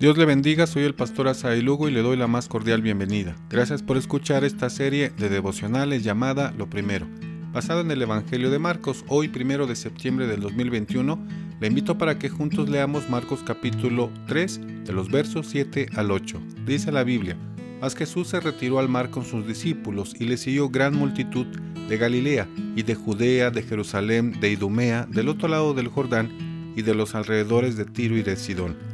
Dios le bendiga, soy el pastor Asaí Lugo y le doy la más cordial bienvenida. Gracias por escuchar esta serie de devocionales llamada Lo Primero. Basada en el Evangelio de Marcos, hoy primero de septiembre del 2021, le invito para que juntos leamos Marcos capítulo 3 de los versos 7 al 8. Dice la Biblia, Mas Jesús se retiró al mar con sus discípulos y le siguió gran multitud de Galilea y de Judea, de Jerusalén, de Idumea, del otro lado del Jordán y de los alrededores de Tiro y de Sidón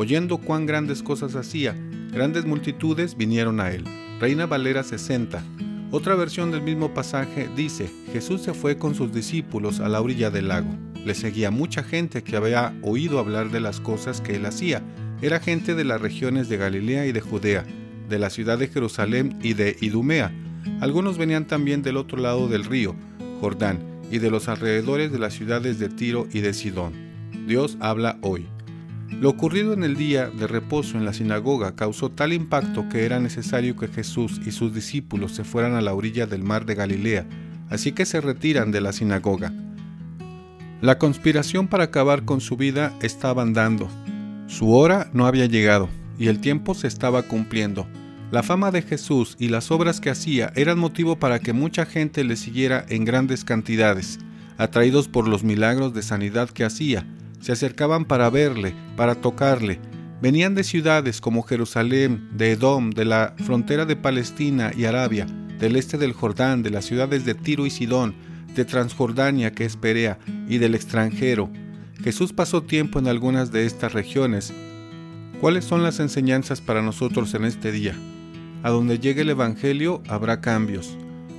Oyendo cuán grandes cosas hacía, grandes multitudes vinieron a él. Reina Valera 60. Otra versión del mismo pasaje dice, Jesús se fue con sus discípulos a la orilla del lago. Le seguía mucha gente que había oído hablar de las cosas que él hacía. Era gente de las regiones de Galilea y de Judea, de la ciudad de Jerusalén y de Idumea. Algunos venían también del otro lado del río, Jordán, y de los alrededores de las ciudades de Tiro y de Sidón. Dios habla hoy. Lo ocurrido en el día de reposo en la sinagoga causó tal impacto que era necesario que Jesús y sus discípulos se fueran a la orilla del mar de Galilea, así que se retiran de la sinagoga. La conspiración para acabar con su vida estaba andando. Su hora no había llegado y el tiempo se estaba cumpliendo. La fama de Jesús y las obras que hacía eran motivo para que mucha gente le siguiera en grandes cantidades, atraídos por los milagros de sanidad que hacía, se acercaban para verle, para tocarle. Venían de ciudades como Jerusalén, de Edom, de la frontera de Palestina y Arabia, del este del Jordán, de las ciudades de Tiro y Sidón, de Transjordania, que es Perea, y del extranjero. Jesús pasó tiempo en algunas de estas regiones. ¿Cuáles son las enseñanzas para nosotros en este día? A donde llegue el Evangelio habrá cambios.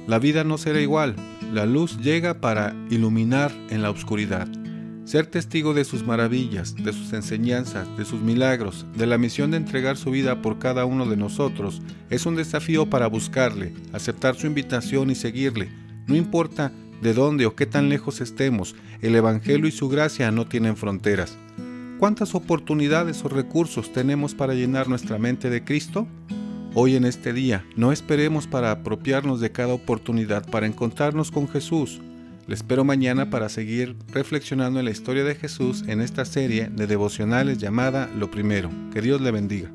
La vida no será igual. La luz llega para iluminar en la oscuridad. Ser testigo de sus maravillas, de sus enseñanzas, de sus milagros, de la misión de entregar su vida por cada uno de nosotros, es un desafío para buscarle, aceptar su invitación y seguirle. No importa de dónde o qué tan lejos estemos, el Evangelio y su gracia no tienen fronteras. ¿Cuántas oportunidades o recursos tenemos para llenar nuestra mente de Cristo? Hoy en este día, no esperemos para apropiarnos de cada oportunidad para encontrarnos con Jesús. Les espero mañana para seguir reflexionando en la historia de Jesús en esta serie de devocionales llamada Lo Primero. Que Dios le bendiga.